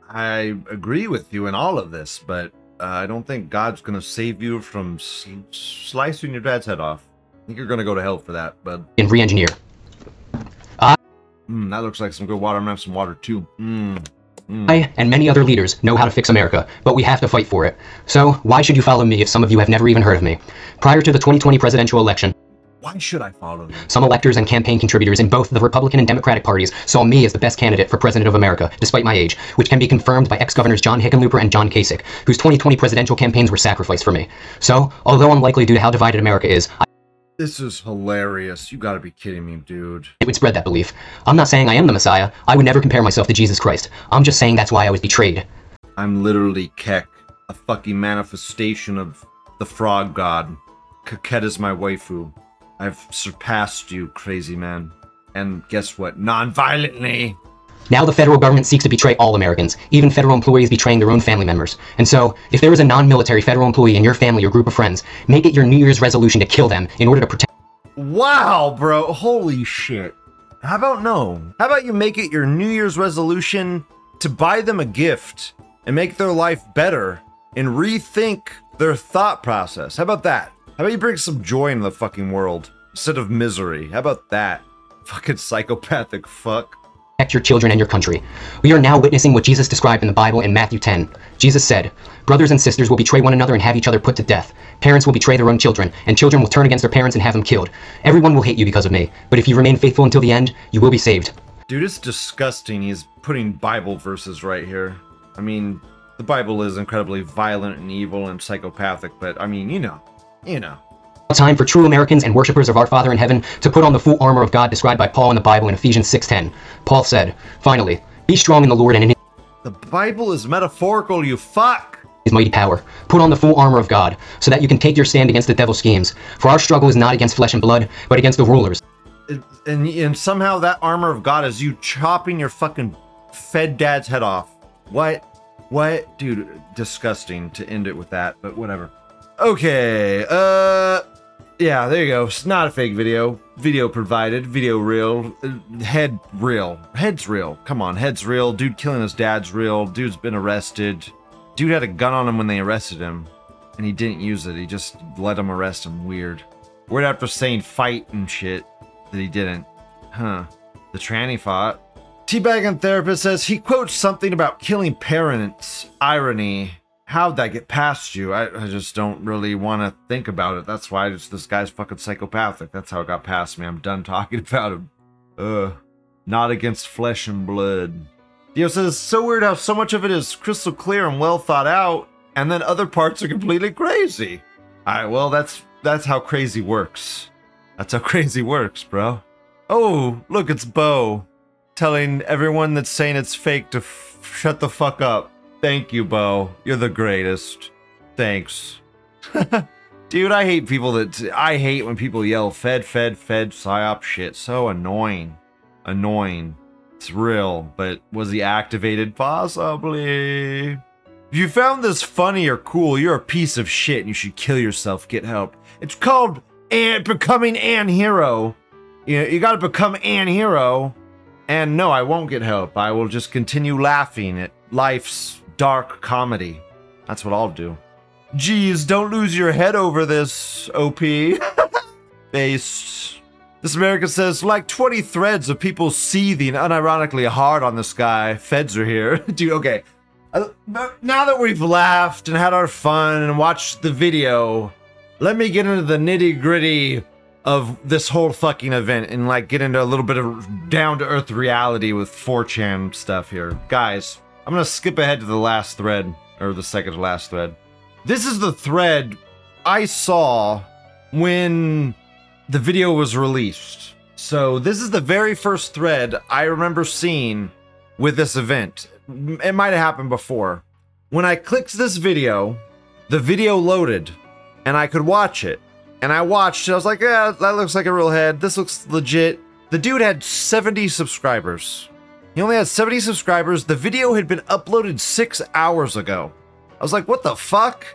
I agree with you in all of this, but uh, I don't think God's gonna save you from s- slicing your dad's head off. I think you're gonna go to hell for that, but And re engineer. Mm, that looks like some good water. I'm gonna have some water too. Mm. I and many other leaders know how to fix America, but we have to fight for it. So, why should you follow me if some of you have never even heard of me? Prior to the 2020 presidential election, Why should I follow you? Some electors and campaign contributors in both the Republican and Democratic parties saw me as the best candidate for President of America, despite my age, which can be confirmed by ex-governors John Hickenlooper and John Kasich, whose 2020 presidential campaigns were sacrificed for me. So, although unlikely due to how divided America is, I This is hilarious. You gotta be kidding me, dude. It would spread that belief. I'm not saying I am the Messiah. I would never compare myself to Jesus Christ. I'm just saying that's why I was betrayed. I'm literally Kek, a fucking manifestation of the frog god. Keket is my waifu. I've surpassed you, crazy man. And guess what? Non-violently. Now the federal government seeks to betray all Americans, even federal employees betraying their own family members. And so, if there is a non-military federal employee in your family or group of friends, make it your New Year's resolution to kill them in order to protect Wow, bro. Holy shit. How about no? How about you make it your New Year's resolution to buy them a gift and make their life better and rethink their thought process? How about that? How about you bring some joy into the fucking world instead of misery? How about that? Fucking psychopathic fuck. Protect your children and your country. We are now witnessing what Jesus described in the Bible in Matthew 10. Jesus said, Brothers and sisters will betray one another and have each other put to death. Parents will betray their own children, and children will turn against their parents and have them killed. Everyone will hate you because of me, but if you remain faithful until the end, you will be saved. Dude, it's disgusting. He's putting Bible verses right here. I mean, the Bible is incredibly violent and evil and psychopathic, but I mean, you know, you know. Time for true Americans and worshippers of our Father in heaven to put on the full armor of God described by Paul in the Bible in Ephesians 6:10. Paul said, "Finally, be strong in the Lord and in The Bible is metaphorical, you fuck! his mighty power. Put on the full armor of God, so that you can take your stand against the devil's schemes. For our struggle is not against flesh and blood, but against the rulers, and, and somehow that armor of God is you chopping your fucking fed dad's head off. What? What? Dude, disgusting to end it with that, but whatever. Okay, uh, yeah, there you go. It's not a fake video. Video provided, video real, uh, head real. Head's real. Come on, head's real. Dude killing his dad's real. Dude's been arrested. Dude had a gun on him when they arrested him, and he didn't use it. He just let him arrest him. Weird. Weird after saying fight and shit that he didn't. Huh. The tranny fought. Teabagging therapist says he quotes something about killing parents. Irony. How'd that get past you? I, I just don't really want to think about it. That's why just this guy's fucking psychopathic. That's how it got past me. I'm done talking about him. Ugh. Not against flesh and blood. Dio says it's so weird how so much of it is crystal clear and well thought out, and then other parts are completely crazy. Alright, well that's that's how crazy works. That's how crazy works, bro. Oh, look, it's Bo telling everyone that's saying it's fake to f- shut the fuck up. Thank you, Bo. You're the greatest. Thanks. Dude, I hate people that. I hate when people yell fed, fed, fed, psyop shit. So annoying. Annoying. It's real, but was he activated? Possibly. If you found this funny or cool, you're a piece of shit and you should kill yourself. Get help. It's called and becoming an hero. You know, you gotta become an hero. And no, I won't get help. I will just continue laughing at life's dark comedy. That's what I'll do. Geez, don't lose your head over this, OP. Based. This America says, like 20 threads of people seething unironically hard on this guy. Feds are here. Dude, okay. Uh, now that we've laughed and had our fun and watched the video, let me get into the nitty gritty of this whole fucking event and like get into a little bit of down to earth reality with 4chan stuff here. Guys, I'm gonna skip ahead to the last thread, or the second to last thread. This is the thread I saw when the video was released. So this is the very first thread I remember seeing with this event. It might have happened before. When I clicked this video, the video loaded and I could watch it. And I watched it. I was like, yeah, that looks like a real head. This looks legit. The dude had 70 subscribers. He only had 70 subscribers. The video had been uploaded six hours ago. I was like, what the fuck?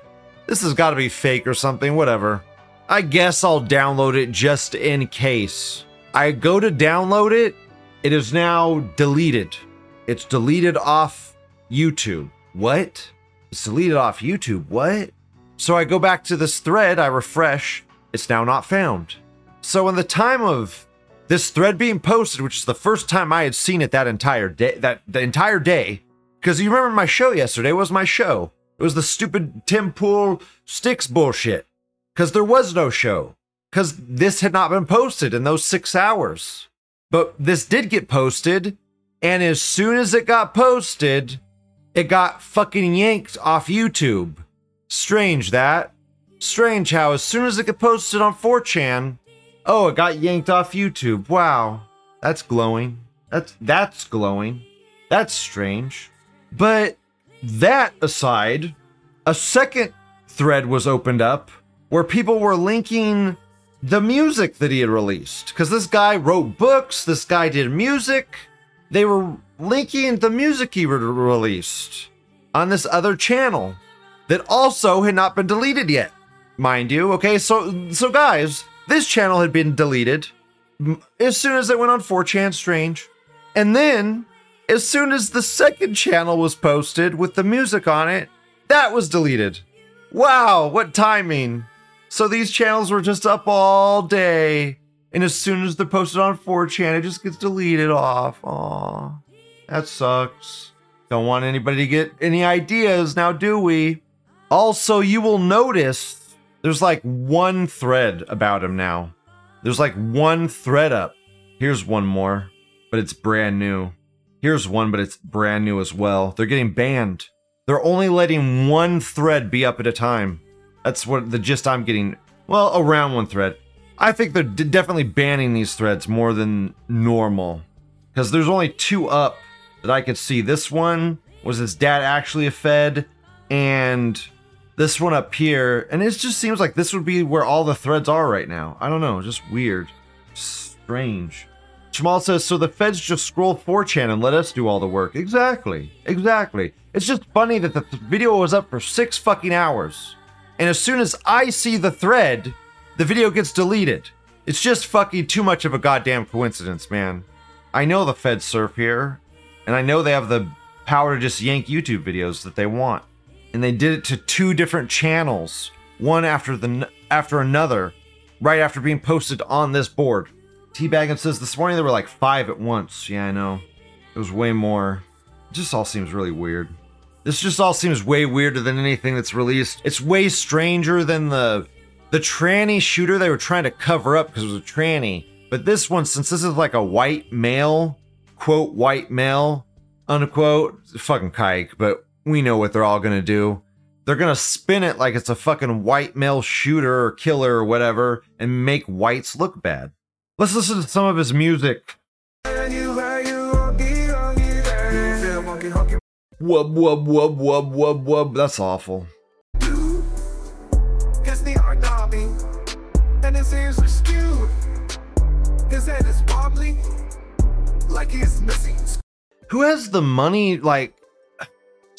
This has got to be fake or something, whatever. I guess I'll download it just in case. I go to download it, it is now deleted. It's deleted off YouTube. What? It's deleted off YouTube. What? So I go back to this thread, I refresh, it's now not found. So in the time of this thread being posted, which is the first time I had seen it that entire day, that the entire day, because you remember my show yesterday was my show. It was the stupid Tim Pool sticks bullshit. Because there was no show. Because this had not been posted in those six hours. But this did get posted, and as soon as it got posted, it got fucking yanked off YouTube. Strange that. Strange how as soon as it got posted on 4chan, oh, it got yanked off YouTube. Wow. That's glowing. That's that's glowing. That's strange. But that aside, a second thread was opened up where people were linking the music that he had released. Because this guy wrote books, this guy did music. They were linking the music he re- released on this other channel that also had not been deleted yet, mind you. Okay, so so guys, this channel had been deleted as soon as it went on 4chan Strange. And then, as soon as the second channel was posted with the music on it, that was deleted. Wow, what timing! So these channels were just up all day, And as soon as they're posted on 4chan, it just gets deleted off. Aw, that sucks. Don't want anybody to get any ideas now, do we? Also, you will notice there's like one thread about him now. There's like one thread up. Here's one more, but it's brand new. Here's one, but it's brand new as well. They're getting banned. They're only letting one thread be up at a time. That's what the gist I'm getting. Well, around one thread. I think they're d- definitely banning these threads more than normal. Because there's only two up that I could see. This one was his dad actually a Fed, and this one up here. And it just seems like this would be where all the threads are right now. I don't know, just weird. Strange. Jamal says, so the feds just scroll 4chan and let us do all the work. Exactly. Exactly. It's just funny that the th- video was up for six fucking hours. And as soon as I see the thread, the video gets deleted. It's just fucking too much of a goddamn coincidence, man. I know the feds surf here, and I know they have the power to just yank YouTube videos that they want. And they did it to two different channels, one after the after another, right after being posted on this board. Teabaggin says this morning there were like five at once. Yeah, I know. It was way more. It just all seems really weird. This just all seems way weirder than anything that's released. It's way stranger than the the tranny shooter they were trying to cover up because it was a tranny. But this one, since this is like a white male, quote white male, unquote, fucking kike, but we know what they're all gonna do. They're gonna spin it like it's a fucking white male shooter or killer or whatever and make whites look bad. Let's listen to some of his music. Wub wub wub wub wub wub. That's awful. Who has the money? Like,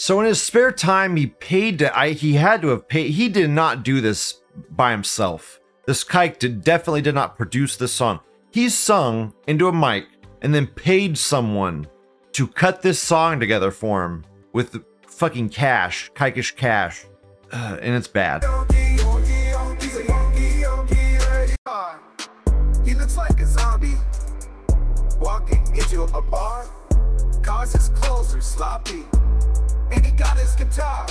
so in his spare time, he paid to. I he had to have paid. He did not do this by himself. This kike did, definitely did not produce this song. He sung into a mic and then paid someone to cut this song together for him with fucking cash, kikesh cash, Ugh, and it's bad. He looks like a zombie walking into a bar. Cause his clothes are sloppy, and he got his guitar.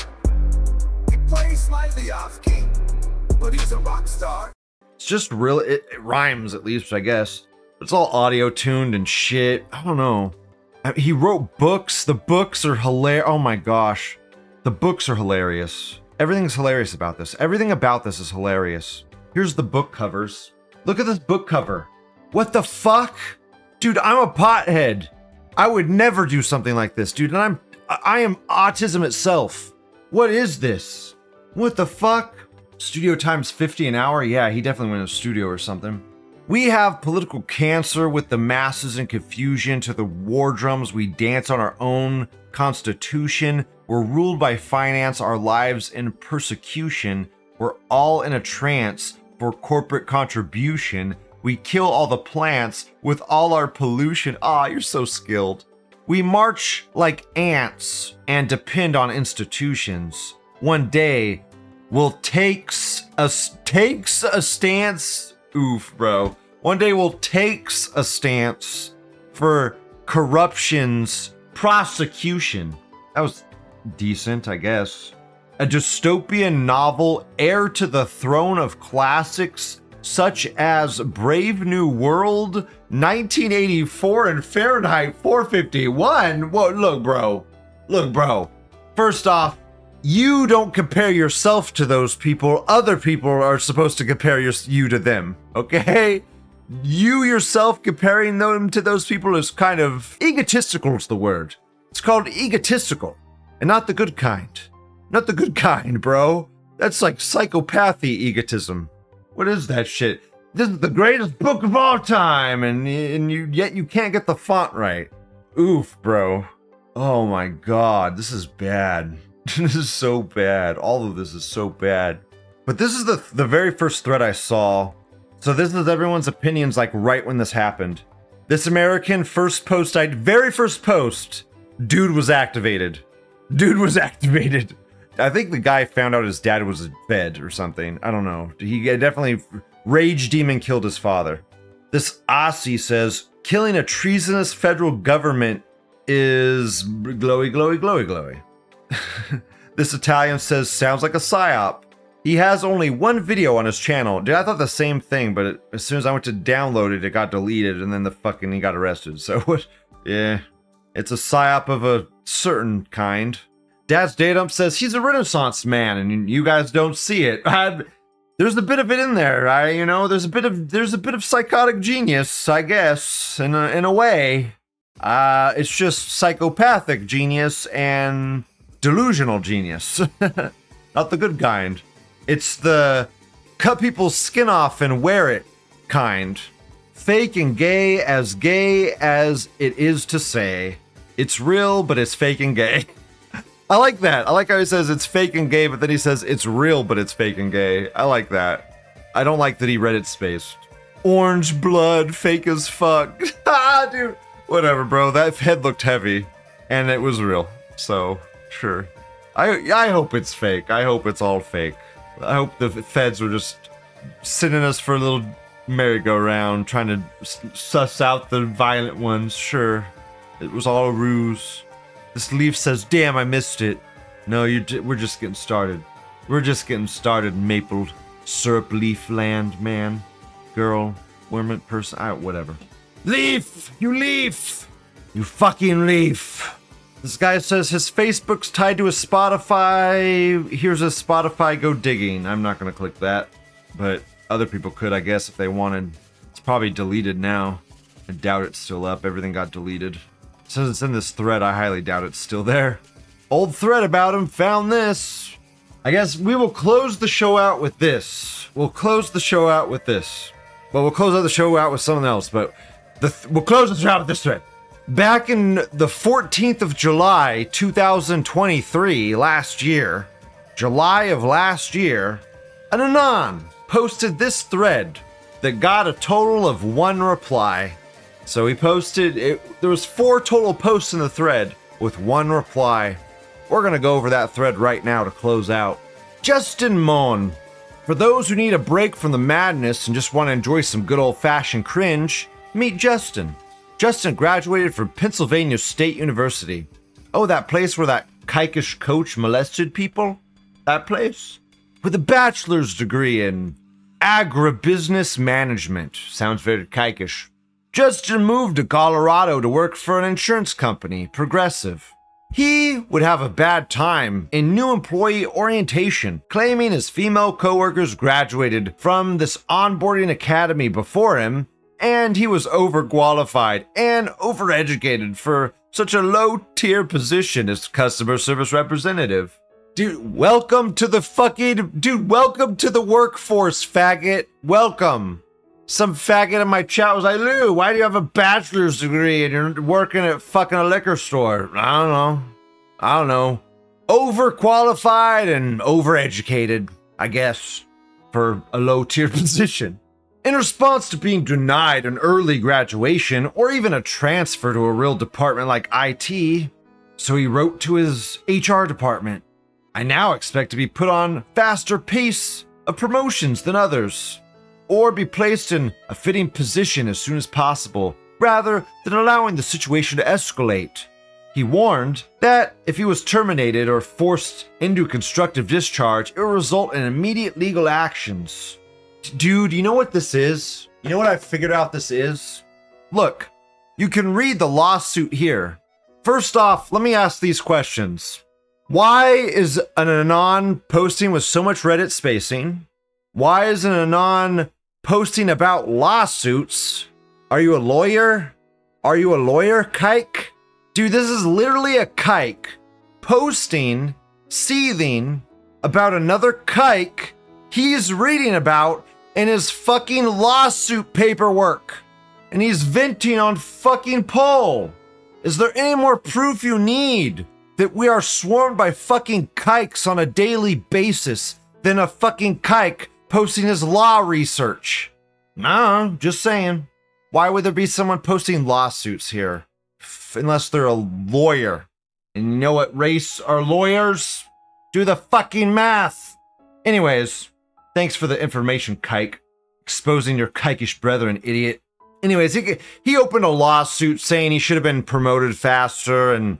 He plays slightly off key, but he's a rock star. It's just really it, it rhymes at least, I guess. It's all audio tuned and shit. I don't know. He wrote books. The books are hilarious. Oh my gosh, the books are hilarious. Everything's hilarious about this. Everything about this is hilarious. Here's the book covers. Look at this book cover. What the fuck, dude? I'm a pothead. I would never do something like this, dude. And I'm I am autism itself. What is this? What the fuck? Studio times 50 an hour? Yeah, he definitely went to a studio or something. We have political cancer with the masses in confusion to the war drums. We dance on our own constitution. We're ruled by finance, our lives in persecution. We're all in a trance for corporate contribution. We kill all the plants with all our pollution. Ah, you're so skilled. We march like ants and depend on institutions. One day, will takes a takes a stance. Oof, bro. One day will takes a stance for corruption's prosecution. That was decent, I guess. A dystopian novel, heir to the throne of classics such as Brave New World, 1984, and Fahrenheit 451. Whoa, look, bro. Look, bro. First off, you don't compare yourself to those people. Other people are supposed to compare your, you to them, okay? You yourself comparing them to those people is kind of egotistical, is the word. It's called egotistical, and not the good kind. Not the good kind, bro. That's like psychopathy egotism. What is that shit? This is the greatest book of all time, and, and you yet you can't get the font right. Oof, bro. Oh my god, this is bad. this is so bad. All of this is so bad. But this is the the very first thread I saw. So this is everyone's opinions like right when this happened. This American first post I very first post, dude was activated. Dude was activated. I think the guy found out his dad was a fed or something. I don't know. He definitely rage demon killed his father. This Aussie says killing a treasonous federal government is glowy, glowy, glowy, glowy. this Italian says sounds like a psyop. He has only one video on his channel. Dude, I thought the same thing, but it, as soon as I went to download it, it got deleted, and then the fucking he got arrested. So, what? yeah, it's a psyop of a certain kind. Dad's datum says he's a Renaissance man, and you guys don't see it. I, there's a bit of it in there. I, you know, there's a bit of there's a bit of psychotic genius, I guess, in a, in a way. Uh, it's just psychopathic genius and delusional genius, not the good kind. It's the cut people's skin off and wear it kind. Fake and gay, as gay as it is to say. It's real, but it's fake and gay. I like that. I like how he says it's fake and gay, but then he says it's real, but it's fake and gay. I like that. I don't like that he read it spaced. Orange blood, fake as fuck. ah, dude. Whatever, bro. That head looked heavy, and it was real. So, sure. I I hope it's fake. I hope it's all fake. I hope the feds were just sending us for a little merry-go-round, trying to suss out the violent ones. Sure, it was all a ruse. This leaf says, "Damn, I missed it." No, you. We're just getting started. We're just getting started. Maple syrup leaf land, man, girl, woman, person, I, whatever. Leaf, you leaf, you fucking leaf. This guy says his Facebook's tied to his Spotify. Here's a Spotify go digging. I'm not gonna click that, but other people could, I guess, if they wanted. It's probably deleted now. I doubt it's still up. Everything got deleted. Says it's in this thread. I highly doubt it's still there. Old thread about him. Found this. I guess we will close the show out with this. We'll close the show out with this. But we'll close out the show out with something else. But th- we'll close the show out with this thread. Back in the 14th of July, 2023, last year, July of last year, an Anon posted this thread that got a total of one reply. So he posted it there was four total posts in the thread with one reply. We're going to go over that thread right now to close out. Justin Mohn. For those who need a break from the madness and just want to enjoy some good old-fashioned cringe, meet Justin. Justin graduated from Pennsylvania State University. Oh, that place where that kikish coach molested people? That place? With a bachelor's degree in agribusiness management. Sounds very kikish. Justin moved to Colorado to work for an insurance company, Progressive. He would have a bad time in new employee orientation, claiming his female coworkers graduated from this onboarding academy before him and he was overqualified and overeducated for such a low tier position as customer service representative. Dude, welcome to the fucking dude, welcome to the workforce, faggot. Welcome. Some faggot in my chat was like, Lou, why do you have a bachelor's degree and you're working at fucking a liquor store? I don't know. I don't know. Overqualified and overeducated, I guess, for a low tier position. In response to being denied an early graduation or even a transfer to a real department like IT, so he wrote to his HR department. I now expect to be put on faster pace of promotions than others, or be placed in a fitting position as soon as possible, rather than allowing the situation to escalate. He warned that if he was terminated or forced into constructive discharge, it would result in immediate legal actions. Dude, you know what this is? You know what I figured out this is? Look, you can read the lawsuit here. First off, let me ask these questions. Why is an Anon posting with so much Reddit spacing? Why is an Anon posting about lawsuits? Are you a lawyer? Are you a lawyer, kike? Dude, this is literally a kike posting, seething about another kike he's reading about in his fucking lawsuit paperwork. And he's venting on fucking Paul. Is there any more proof you need that we are swarmed by fucking kikes on a daily basis than a fucking kike posting his law research? No, just saying. Why would there be someone posting lawsuits here? F- unless they're a lawyer. And you know what race are lawyers? Do the fucking math. Anyways, Thanks for the information, Kike. Exposing your kikish brethren, idiot. anyways, he he opened a lawsuit saying he should have been promoted faster, and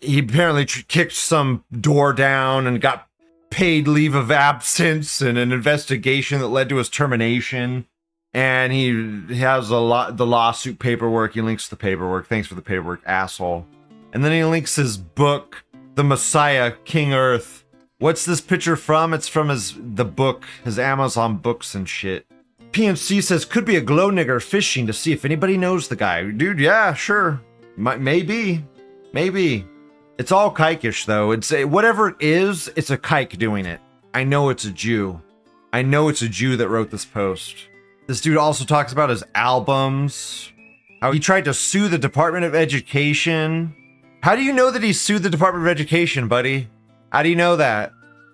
he apparently tr- kicked some door down and got paid leave of absence and an investigation that led to his termination. And he has a lot the lawsuit paperwork. He links the paperwork. Thanks for the paperwork, asshole. And then he links his book, The Messiah, King Earth. What's this picture from? It's from his the book, his Amazon books and shit. PNC says could be a glow nigger fishing to see if anybody knows the guy. Dude, yeah, sure. Might, maybe. Maybe. It's all kikish though. It's a, whatever it is, it's a kike doing it. I know it's a Jew. I know it's a Jew that wrote this post. This dude also talks about his albums, how he tried to sue the Department of Education. How do you know that he sued the Department of Education, buddy? How do you know that?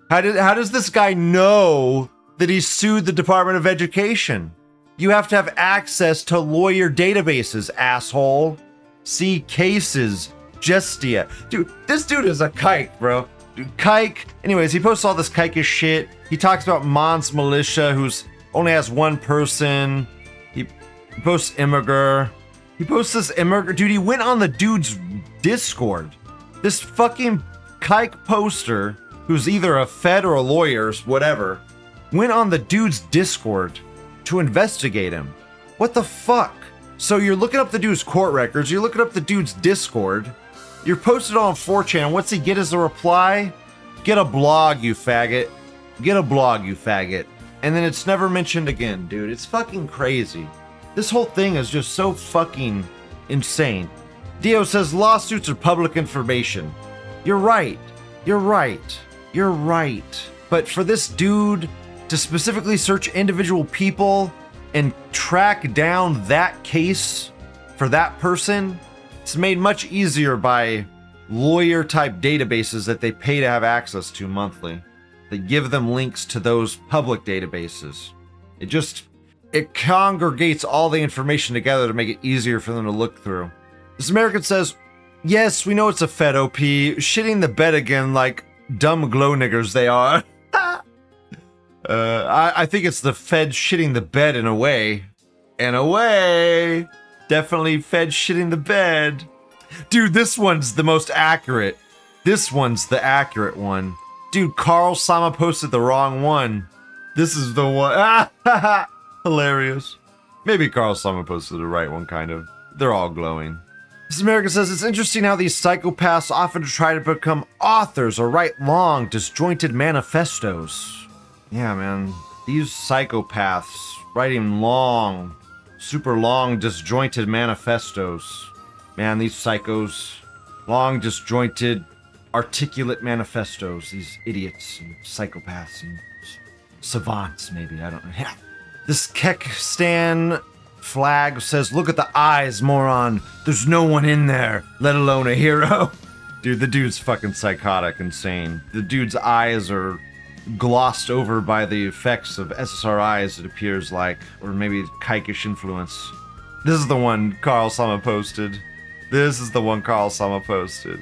How did how does this guy know that he sued the Department of Education? You have to have access to lawyer databases, asshole. See cases, Justia. Dude, this dude is a kike, bro. Dude, kike. Anyways, he posts all this kike shit. He talks about Mohn's Militia, who's only has one person. He, posts Immigrant. He posts this Immigrant. Dude, he went on the dude's Discord. This fucking kike poster, who's either a Fed or a lawyer, whatever, went on the dude's Discord to investigate him. What the fuck? So you're looking up the dude's court records, you're looking up the dude's Discord, you're posted on 4chan. What's he get as a reply? Get a blog, you faggot. Get a blog, you faggot. And then it's never mentioned again, dude. It's fucking crazy. This whole thing is just so fucking insane. Dio says lawsuits are public information. You're right. You're right. You're right. But for this dude to specifically search individual people and track down that case for that person, it's made much easier by lawyer type databases that they pay to have access to monthly. They give them links to those public databases. It just it congregates all the information together to make it easier for them to look through. This American says, Yes, we know it's a Fed OP, shitting the bed again like dumb glow niggers they are. Uh, I, I think it's the Fed shitting the bed in a way. In a way. Definitely Fed shitting the bed. Dude, this one's the most accurate. This one's the accurate one. Dude, Carl Sama posted the wrong one. This is the one. Hilarious. Maybe Carl Sama posted the right one, kind of. They're all glowing. This American says it's interesting how these psychopaths often try to become authors or write long, disjointed manifestos. Yeah, man. These psychopaths writing long, super long, disjointed manifestos. Man, these psychos, long, disjointed, articulate manifestos. These idiots and psychopaths and savants, maybe. I don't know. Yeah. This Kekstan flag says, Look at the eyes, moron. There's no one in there, let alone a hero. Dude, the dude's fucking psychotic, insane. The dude's eyes are glossed over by the effects of SSRIs, it appears like, or maybe kikish influence. This is the one Carl Sama posted. This is the one Carl Sama posted.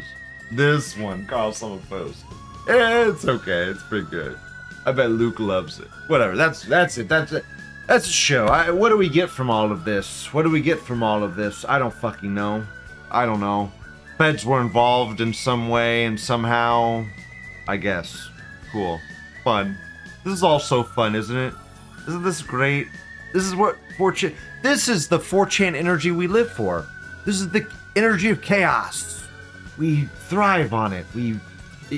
This one Carl Sama posted. It's okay. It's pretty good. I bet Luke loves it. Whatever. That's that's it. That's it. That's a show. I, what do we get from all of this? What do we get from all of this? I don't fucking know. I don't know. Feds were involved in some way and somehow. I guess. Cool. Fun. This is all so fun, isn't it? Isn't this great? This is what 4chan. This is the 4chan energy we live for. This is the energy of chaos. We thrive on it. We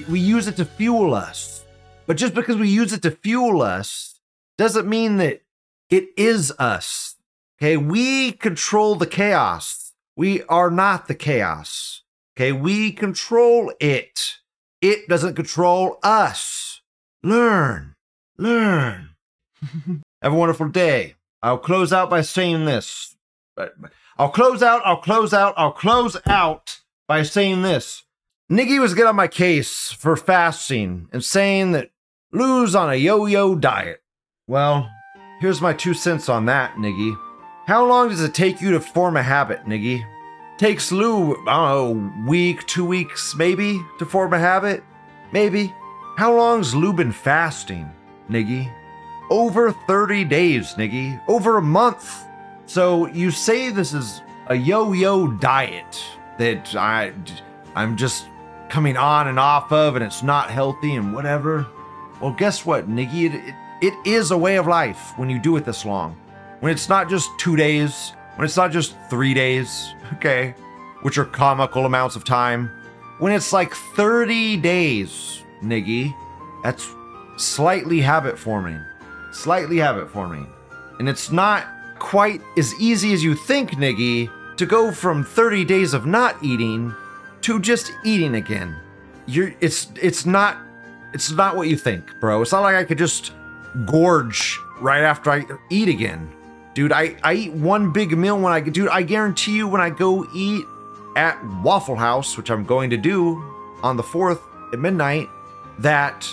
we use it to fuel us. But just because we use it to fuel us doesn't mean that it is us. Okay, we control the chaos. We are not the chaos. Okay, we control it. It doesn't control us. Learn, learn. Have a wonderful day. I'll close out by saying this. I'll close out, I'll close out, I'll close out by saying this. Niggy was getting on my case for fasting and saying that lose on a yo yo diet. Well, here's my two cents on that, Niggy. How long does it take you to form a habit, Niggy? Takes Lou, I don't know, week, two weeks, maybe, to form a habit? Maybe. How long's Lou been fasting, Niggy? Over 30 days, Niggy. Over a month. So you say this is a yo-yo diet that I I'm just coming on and off of and it's not healthy and whatever. Well, guess what, Niggy? It, it, it is a way of life when you do it this long. When it's not just two days, when it's not just three days, okay, which are comical amounts of time. When it's like 30 days, Niggy, that's slightly habit forming. Slightly habit forming. And it's not quite as easy as you think, Niggy, to go from 30 days of not eating to just eating again. You're it's it's not it's not what you think, bro. It's not like I could just gorge right after I eat again. Dude, I, I eat one big meal when I dude, I guarantee you when I go eat at Waffle House, which I'm going to do on the 4th at midnight, that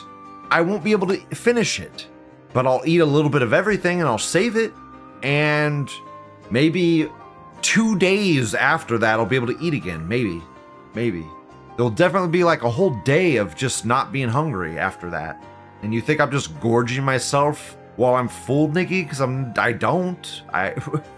I won't be able to finish it. But I'll eat a little bit of everything and I'll save it. And maybe two days after that, I'll be able to eat again. Maybe. Maybe. There'll definitely be like a whole day of just not being hungry after that. And you think I'm just gorging myself while I'm fooled, Nikki? Because I'm I don't. I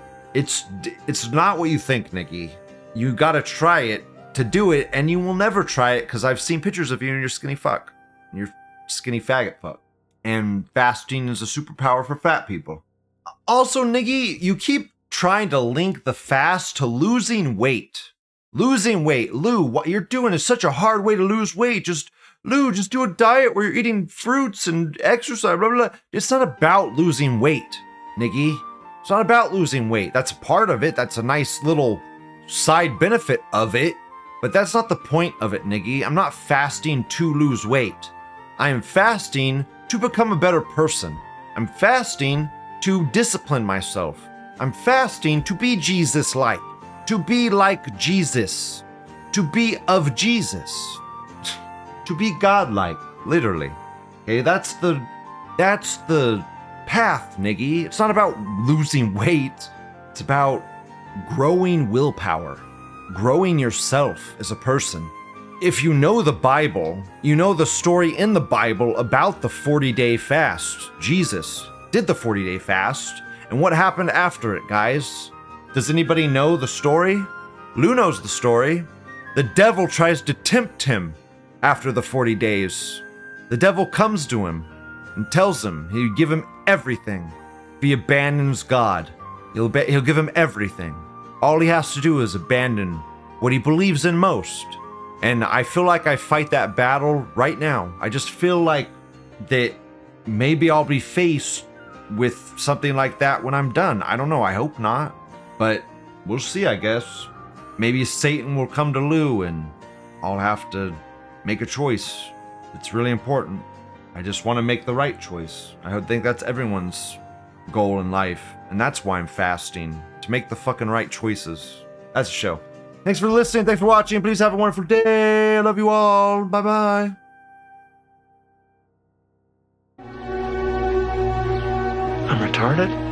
it's it's not what you think, Nikki. You gotta try it to do it, and you will never try it because I've seen pictures of you and you're skinny fuck. You're skinny faggot fuck. And fasting is a superpower for fat people. Also, Niggy, you keep trying to link the fast to losing weight. Losing weight. Lou, what you're doing is such a hard way to lose weight. Just, Lou, just do a diet where you're eating fruits and exercise, blah, blah, blah. It's not about losing weight, Niggy. It's not about losing weight. That's part of it. That's a nice little side benefit of it. But that's not the point of it, Niggy. I'm not fasting to lose weight. I am fasting to become a better person. I'm fasting to discipline myself. I'm fasting to be Jesus like, to be like Jesus, to be of Jesus, to be God-like, literally. Okay, that's the that's the path, Niggy. It's not about losing weight. It's about growing willpower, growing yourself as a person. If you know the Bible, you know the story in the Bible about the 40 day fast. Jesus did the 40 day fast, and what happened after it, guys? Does anybody know the story? Lou knows the story. The devil tries to tempt him after the 40 days. The devil comes to him and tells him he'll give him everything if he abandons God. He'll, be- he'll give him everything. All he has to do is abandon what he believes in most. And I feel like I fight that battle right now. I just feel like that maybe I'll be faced with something like that when I'm done. I don't know. I hope not. But we'll see, I guess. Maybe Satan will come to Lou and I'll have to make a choice. It's really important. I just want to make the right choice. I think that's everyone's goal in life. And that's why I'm fasting to make the fucking right choices. That's the show. Thanks for listening. Thanks for watching. Please have a wonderful day. I love you all. Bye bye. I'm retarded?